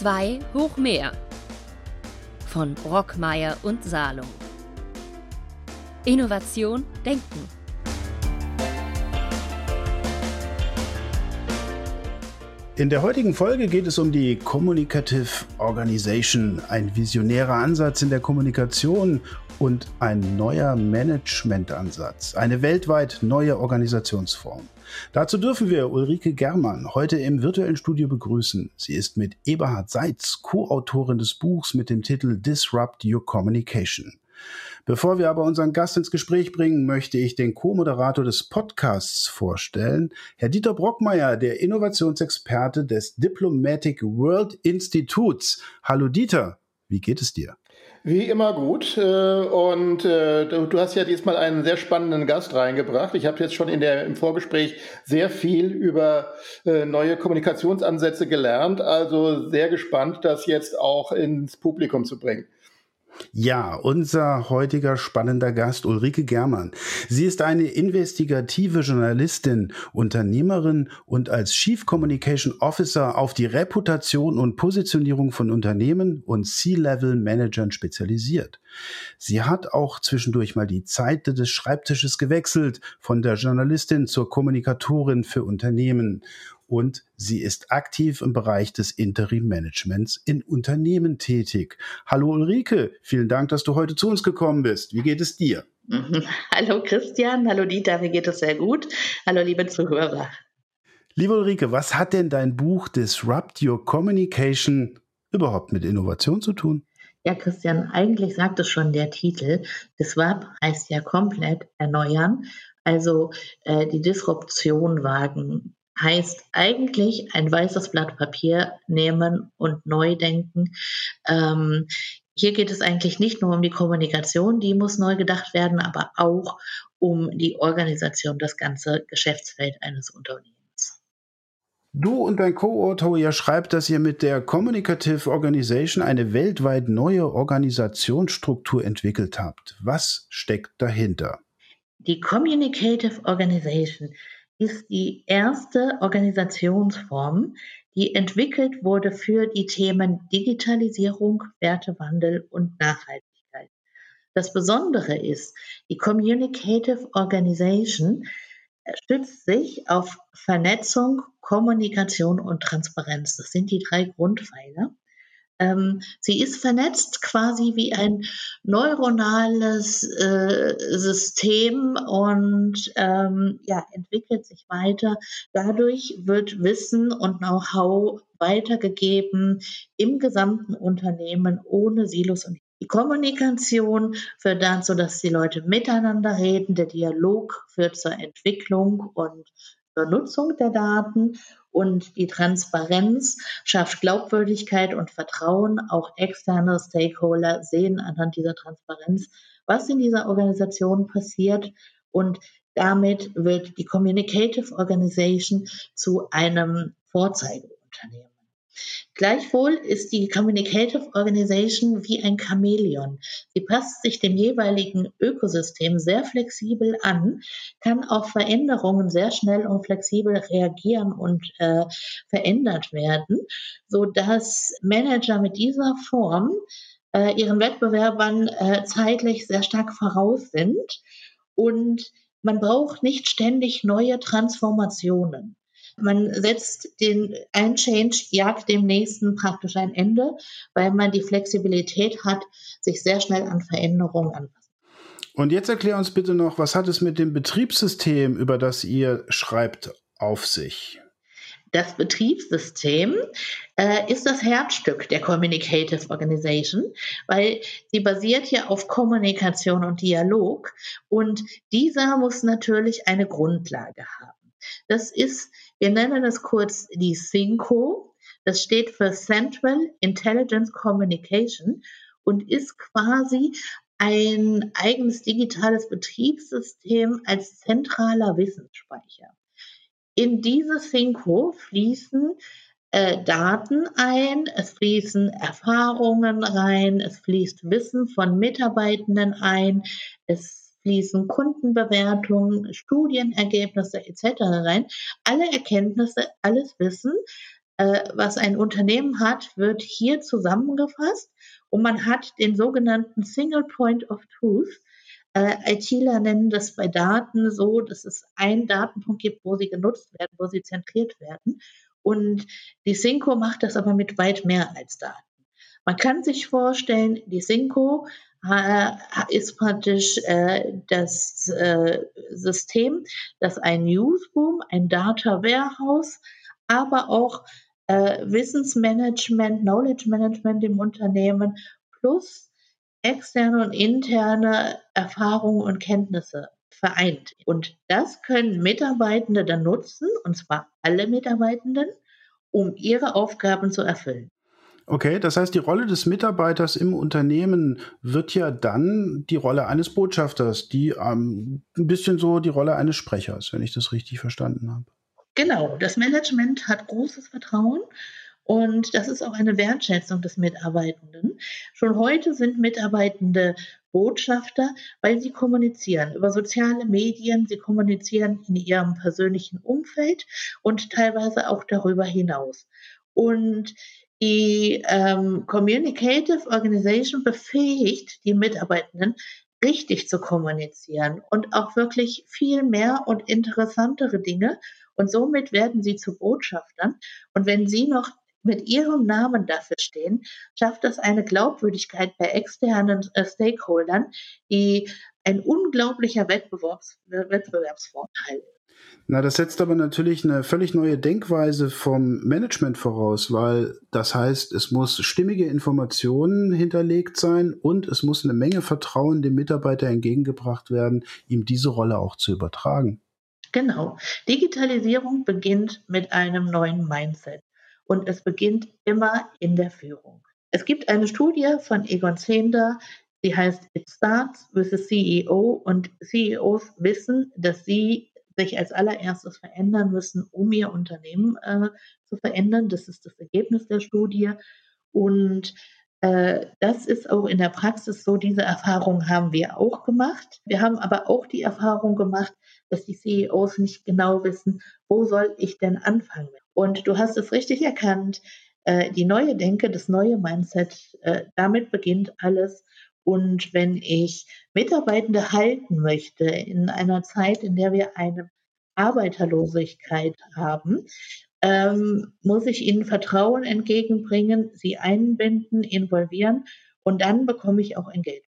2 hoch mehr von Brockmeier und Salung. Innovation denken. In der heutigen Folge geht es um die Communicative Organization, ein visionärer Ansatz in der Kommunikation und ein neuer Managementansatz, eine weltweit neue Organisationsform. Dazu dürfen wir Ulrike Germann heute im virtuellen Studio begrüßen. Sie ist mit Eberhard Seitz Co-Autorin des Buchs mit dem Titel Disrupt Your Communication. Bevor wir aber unseren Gast ins Gespräch bringen, möchte ich den Co-Moderator des Podcasts vorstellen, Herr Dieter Brockmeier, der Innovationsexperte des Diplomatic World Instituts. Hallo Dieter, wie geht es dir? Wie immer gut. Äh, und äh, du hast ja diesmal einen sehr spannenden Gast reingebracht. Ich habe jetzt schon in der, im Vorgespräch sehr viel über äh, neue Kommunikationsansätze gelernt. Also sehr gespannt, das jetzt auch ins Publikum zu bringen. Ja, unser heutiger spannender Gast Ulrike Germann. Sie ist eine investigative Journalistin, Unternehmerin und als Chief Communication Officer auf die Reputation und Positionierung von Unternehmen und C-Level-Managern spezialisiert. Sie hat auch zwischendurch mal die Zeit des Schreibtisches gewechselt, von der Journalistin zur Kommunikatorin für Unternehmen und sie ist aktiv im Bereich des Interim-Managements in Unternehmen tätig. Hallo Ulrike, vielen Dank, dass du heute zu uns gekommen bist. Wie geht es dir? Hallo Christian, hallo Dieter, mir geht es sehr gut. Hallo liebe Zuhörer. Liebe Ulrike, was hat denn dein Buch Disrupt Your Communication überhaupt mit Innovation zu tun? Ja, Christian, eigentlich sagt es schon der Titel. Disrupt heißt ja komplett erneuern, also äh, die Disruption wagen, heißt eigentlich ein weißes Blatt Papier nehmen und neu denken. Ähm, hier geht es eigentlich nicht nur um die Kommunikation, die muss neu gedacht werden, aber auch um die Organisation, das ganze Geschäftsfeld eines Unternehmens. Du und dein Co-Autor, ihr schreibt, dass ihr mit der Communicative Organization eine weltweit neue Organisationsstruktur entwickelt habt. Was steckt dahinter? Die Communicative Organization ist die erste Organisationsform, die entwickelt wurde für die Themen Digitalisierung, Wertewandel und Nachhaltigkeit. Das Besondere ist, die Communicative Organization stützt sich auf Vernetzung, Kommunikation und Transparenz. Das sind die drei Grundpfeiler. Ähm, sie ist vernetzt quasi wie ein neuronales äh, System und ähm, ja, entwickelt sich weiter. Dadurch wird Wissen und Know-how weitergegeben im gesamten Unternehmen ohne Silos und die Kommunikation führt dazu, dass die Leute miteinander reden. Der Dialog führt zur Entwicklung und zur Nutzung der Daten und die Transparenz schafft Glaubwürdigkeit und Vertrauen. Auch externe Stakeholder sehen anhand dieser Transparenz, was in dieser Organisation passiert. Und damit wird die Communicative Organization zu einem Vorzeigeunternehmen. Gleichwohl ist die Communicative Organization wie ein Chamäleon. Sie passt sich dem jeweiligen Ökosystem sehr flexibel an, kann auf Veränderungen sehr schnell und flexibel reagieren und äh, verändert werden, so dass Manager mit dieser Form äh, ihren Wettbewerbern äh, zeitlich sehr stark voraus sind und man braucht nicht ständig neue Transformationen. Man setzt den, ein Change jagt dem nächsten praktisch ein Ende, weil man die Flexibilität hat, sich sehr schnell an Veränderungen anpassen. Und jetzt erklär uns bitte noch, was hat es mit dem Betriebssystem, über das ihr schreibt, auf sich? Das Betriebssystem äh, ist das Herzstück der Communicative Organization, weil sie basiert ja auf Kommunikation und Dialog und dieser muss natürlich eine Grundlage haben. Das ist wir nennen es kurz die CINCO. Das steht für Central Intelligence Communication und ist quasi ein eigenes digitales Betriebssystem als zentraler Wissensspeicher. In diese CINCO fließen äh, Daten ein, es fließen Erfahrungen rein, es fließt Wissen von Mitarbeitenden ein, es fließen Kundenbewertungen, Studienergebnisse etc. rein. Alle Erkenntnisse, alles Wissen äh, was ein Unternehmen hat, wird hier zusammengefasst und man hat den sogenannten Single Point of Truth. Äh, ITler nennen das bei Daten so, dass es einen Datenpunkt gibt, wo sie genutzt werden, wo sie zentriert werden. Und die Synco macht das aber mit weit mehr als Daten. Man kann sich vorstellen, die Synco ist praktisch äh, das äh, System, das ein Newsroom, ein Data Warehouse, aber auch äh, Wissensmanagement, Knowledge Management im Unternehmen plus externe und interne Erfahrungen und Kenntnisse vereint. Und das können Mitarbeitende dann nutzen, und zwar alle Mitarbeitenden, um ihre Aufgaben zu erfüllen. Okay, das heißt, die Rolle des Mitarbeiters im Unternehmen wird ja dann die Rolle eines Botschafters, die ähm, ein bisschen so die Rolle eines Sprechers, wenn ich das richtig verstanden habe. Genau, das Management hat großes Vertrauen und das ist auch eine Wertschätzung des Mitarbeitenden. Schon heute sind Mitarbeitende Botschafter, weil sie kommunizieren über soziale Medien, sie kommunizieren in ihrem persönlichen Umfeld und teilweise auch darüber hinaus. Und die ähm, Communicative Organization befähigt die Mitarbeitenden, richtig zu kommunizieren und auch wirklich viel mehr und interessantere Dinge und somit werden sie zu Botschaftern. Und wenn sie noch mit ihrem Namen dafür stehen, schafft das eine Glaubwürdigkeit bei externen äh, Stakeholdern, die ein unglaublicher Wettbewerbs Wettbewerbsvorteil. Na, das setzt aber natürlich eine völlig neue Denkweise vom Management voraus, weil das heißt, es muss stimmige Informationen hinterlegt sein und es muss eine Menge Vertrauen dem Mitarbeiter entgegengebracht werden, ihm diese Rolle auch zu übertragen. Genau. Digitalisierung beginnt mit einem neuen Mindset und es beginnt immer in der Führung. Es gibt eine Studie von Egon Zehnder, die heißt It Starts with the CEO und CEOs wissen, dass sie sich als allererstes verändern müssen, um ihr Unternehmen äh, zu verändern. Das ist das Ergebnis der Studie. Und äh, das ist auch in der Praxis so. Diese Erfahrung haben wir auch gemacht. Wir haben aber auch die Erfahrung gemacht, dass die CEOs nicht genau wissen, wo soll ich denn anfangen. Und du hast es richtig erkannt. Äh, die neue Denke, das neue Mindset, äh, damit beginnt alles. Und wenn ich Mitarbeitende halten möchte in einer Zeit, in der wir eine Arbeiterlosigkeit haben, ähm, muss ich ihnen Vertrauen entgegenbringen, sie einbinden, involvieren und dann bekomme ich auch Engagement.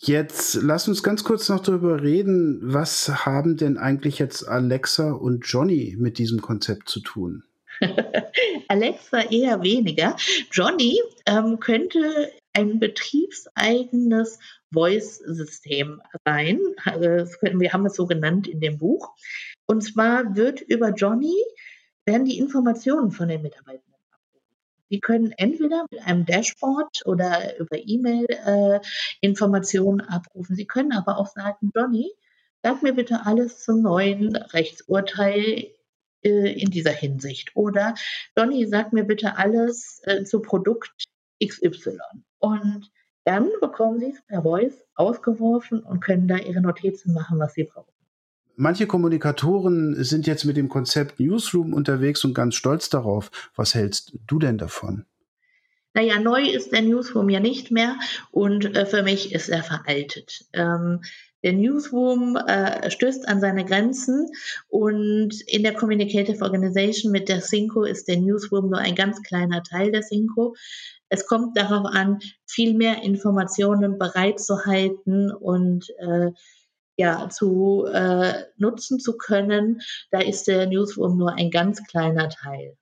Jetzt lass uns ganz kurz noch darüber reden, was haben denn eigentlich jetzt Alexa und Johnny mit diesem Konzept zu tun? Alexa eher weniger. Johnny ähm, könnte ein betriebseigenes Voice-System sein. Also können, wir haben es so genannt in dem Buch. Und zwar wird über Johnny werden die Informationen von den Mitarbeitern abgerufen. Die können entweder mit einem Dashboard oder über E-Mail äh, Informationen abrufen. Sie können aber auch sagen, Johnny, sag mir bitte alles zum neuen Rechtsurteil äh, in dieser Hinsicht. Oder Johnny, sag mir bitte alles äh, zu Produkt XY. Und dann bekommen Sie es per Voice ausgeworfen und können da Ihre Notizen machen, was Sie brauchen. Manche Kommunikatoren sind jetzt mit dem Konzept Newsroom unterwegs und ganz stolz darauf. Was hältst du denn davon? Naja, neu ist der Newsroom ja nicht mehr und äh, für mich ist er veraltet. Ähm, der Newsroom äh, stößt an seine Grenzen und in der Communicative Organization mit der Synco ist der Newsroom nur ein ganz kleiner Teil der Synco. Es kommt darauf an, viel mehr Informationen bereitzuhalten und äh, ja, zu äh, nutzen zu können, da ist der Newsroom nur ein ganz kleiner Teil.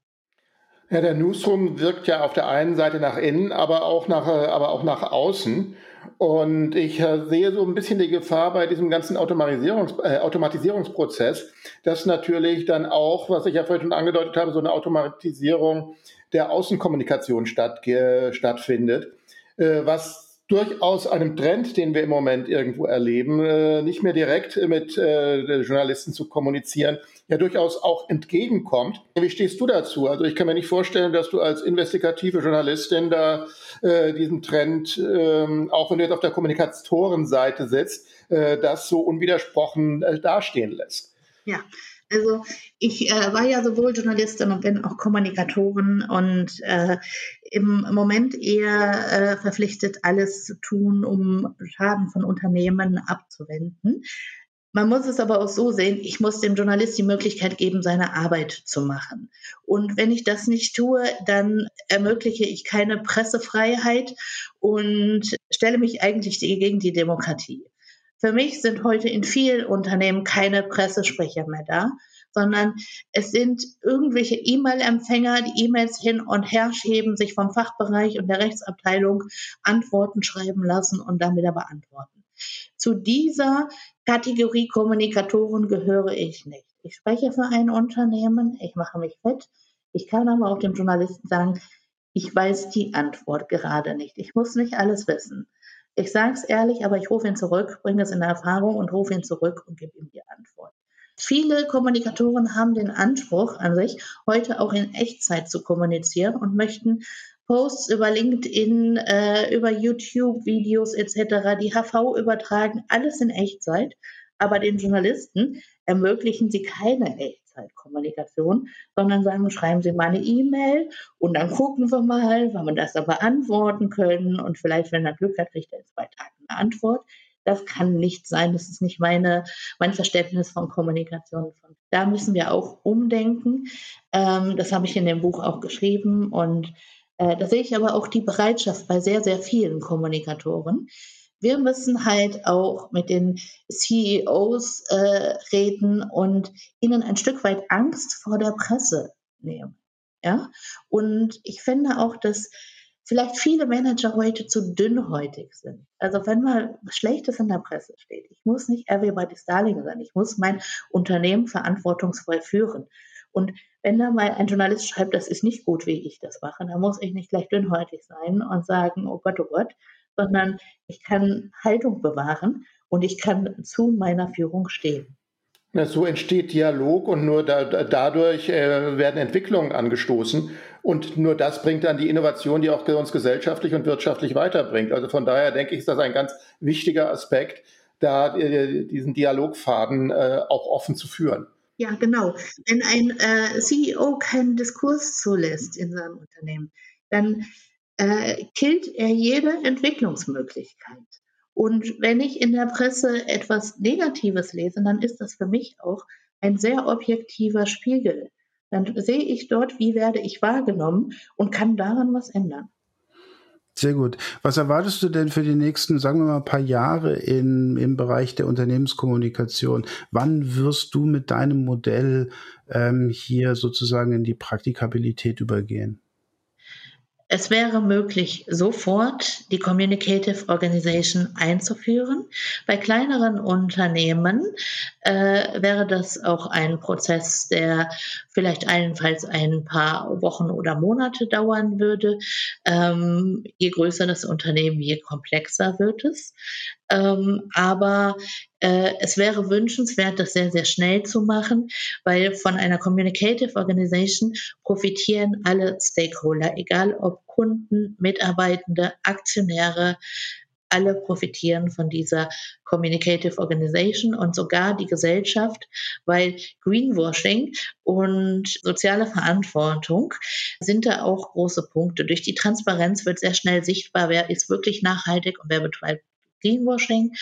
Ja, der Newsroom wirkt ja auf der einen Seite nach innen, aber auch nach, äh, aber auch nach außen. Und ich äh, sehe so ein bisschen die Gefahr bei diesem ganzen Automatisierungs äh, Automatisierungsprozess, dass natürlich dann auch, was ich ja vorhin schon angedeutet habe, so eine Automatisierung der Außenkommunikation statt, äh, stattfindet, äh, was durchaus einem Trend, den wir im Moment irgendwo erleben, äh, nicht mehr direkt mit äh, Journalisten zu kommunizieren, ja durchaus auch entgegenkommt. Wie stehst du dazu? Also ich kann mir nicht vorstellen, dass du als investigative Journalistin da äh, diesen Trend, ähm, auch wenn du jetzt auf der Kommunikatorenseite sitzt, äh, das so unwidersprochen äh, dastehen lässt. Ja, Also ich äh, war ja sowohl Journalistin und bin auch Kommunikatorin und äh, im Moment eher äh, verpflichtet, alles zu tun, um Schaden von Unternehmen abzuwenden. Man muss es aber auch so sehen, ich muss dem Journalist die Möglichkeit geben, seine Arbeit zu machen. Und wenn ich das nicht tue, dann ermögliche ich keine Pressefreiheit und stelle mich eigentlich gegen die Demokratie. Für mich sind heute in vielen Unternehmen keine Pressesprecher mehr da, sondern es sind irgendwelche E-Mail-Empfänger, die E-Mails hin und her schieben, sich vom Fachbereich und der Rechtsabteilung Antworten schreiben lassen und dann wieder beantworten. Zu dieser Kategorie Kommunikatoren gehöre ich nicht. Ich spreche für ein Unternehmen, ich mache mich fett. Ich kann aber auch dem Journalisten sagen, ich weiß die Antwort gerade nicht. Ich muss nicht alles wissen. Ich sage es ehrlich, aber ich rufe ihn zurück, bringe es in Erfahrung und rufe ihn zurück und gebe ihm die Antwort. Viele Kommunikatoren haben den Anspruch an sich, heute auch in Echtzeit zu kommunizieren und möchten Posts über LinkedIn, äh, über YouTube, Videos etc., die HV übertragen, alles in Echtzeit. Aber den Journalisten ermöglichen sie keine Echtzeitkommunikation, sondern sagen, schreiben Sie mal eine E-Mail und dann gucken wir mal, wann wir das dann beantworten können. Und vielleicht, wenn er Glück hat, kriegt er in zwei Tagen eine Antwort. Das kann nicht sein. Das ist nicht meine, mein Verständnis von Kommunikation. Da müssen wir auch umdenken. Ähm, das habe ich in dem Buch auch geschrieben. Und äh, da sehe ich aber auch die Bereitschaft bei sehr, sehr vielen Kommunikatoren. Wir müssen halt auch mit den CEOs äh, reden und ihnen ein Stück weit Angst vor der Presse nehmen. Ja? Und ich finde auch, dass vielleicht viele Manager heute zu dünnhäutig sind. Also wenn mal Schlechtes in der Presse steht, ich muss nicht everybody's darling sein, ich muss mein Unternehmen verantwortungsvoll führen. Und wenn da mal ein Journalist schreibt, das ist nicht gut, wie ich das mache, dann muss ich nicht gleich dünnhäutig sein und sagen, oh Gott, oh Gott, sondern ich kann Haltung bewahren und ich kann zu meiner Führung stehen. Ja, so entsteht Dialog und nur da, dadurch äh, werden Entwicklungen angestoßen. Und nur das bringt dann die Innovation, die auch uns gesellschaftlich und wirtschaftlich weiterbringt. Also von daher denke ich, ist das ein ganz wichtiger Aspekt, da äh, diesen Dialogfaden äh, auch offen zu führen. Ja, genau. Wenn ein äh, CEO keinen Diskurs zulässt in seinem Unternehmen, dann äh, killt er jede Entwicklungsmöglichkeit. Und wenn ich in der Presse etwas Negatives lese, dann ist das für mich auch ein sehr objektiver Spiegel. Dann sehe ich dort, wie werde ich wahrgenommen und kann daran was ändern. Sehr gut. Was erwartest du denn für die nächsten, sagen wir mal, paar Jahre in, im Bereich der Unternehmenskommunikation? Wann wirst du mit deinem Modell ähm, hier sozusagen in die Praktikabilität übergehen? Es wäre möglich, sofort die Communicative Organization einzuführen. Bei kleineren Unternehmen äh, wäre das auch ein Prozess, der vielleicht allenfalls ein paar Wochen oder Monate dauern würde. Ähm, je größer das Unternehmen, je komplexer wird es. Ähm, aber äh, es wäre wünschenswert, das sehr, sehr schnell zu machen, weil von einer Communicative Organization profitieren alle Stakeholder, egal ob Kunden, Mitarbeitende, Aktionäre, alle profitieren von dieser Communicative Organization und sogar die Gesellschaft, weil Greenwashing und soziale Verantwortung sind da auch große Punkte. Durch die Transparenz wird sehr schnell sichtbar, wer ist wirklich nachhaltig und wer betreibt Greenwashing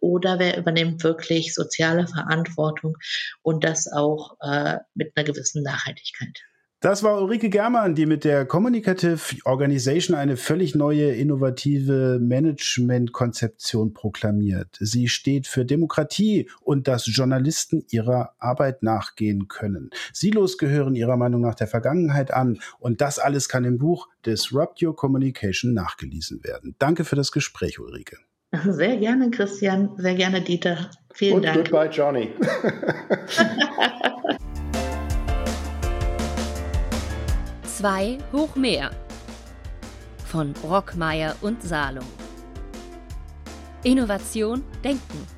oder wer übernimmt wirklich soziale Verantwortung und das auch äh, mit einer gewissen Nachhaltigkeit. Das war Ulrike Germann, die mit der Communicative Organization eine völlig neue, innovative Management-Konzeption proklamiert. Sie steht für Demokratie und dass Journalisten ihrer Arbeit nachgehen können. Silos gehören ihrer Meinung nach der Vergangenheit an und das alles kann im Buch Disrupt Your Communication nachgelesen werden. Danke für das Gespräch, Ulrike. Sehr gerne, Christian. Sehr gerne, Dieter. Vielen Und Dank. Goodbye, Johnny. Zwei hoch mehr von Brockmeier und Salung. Innovation denken.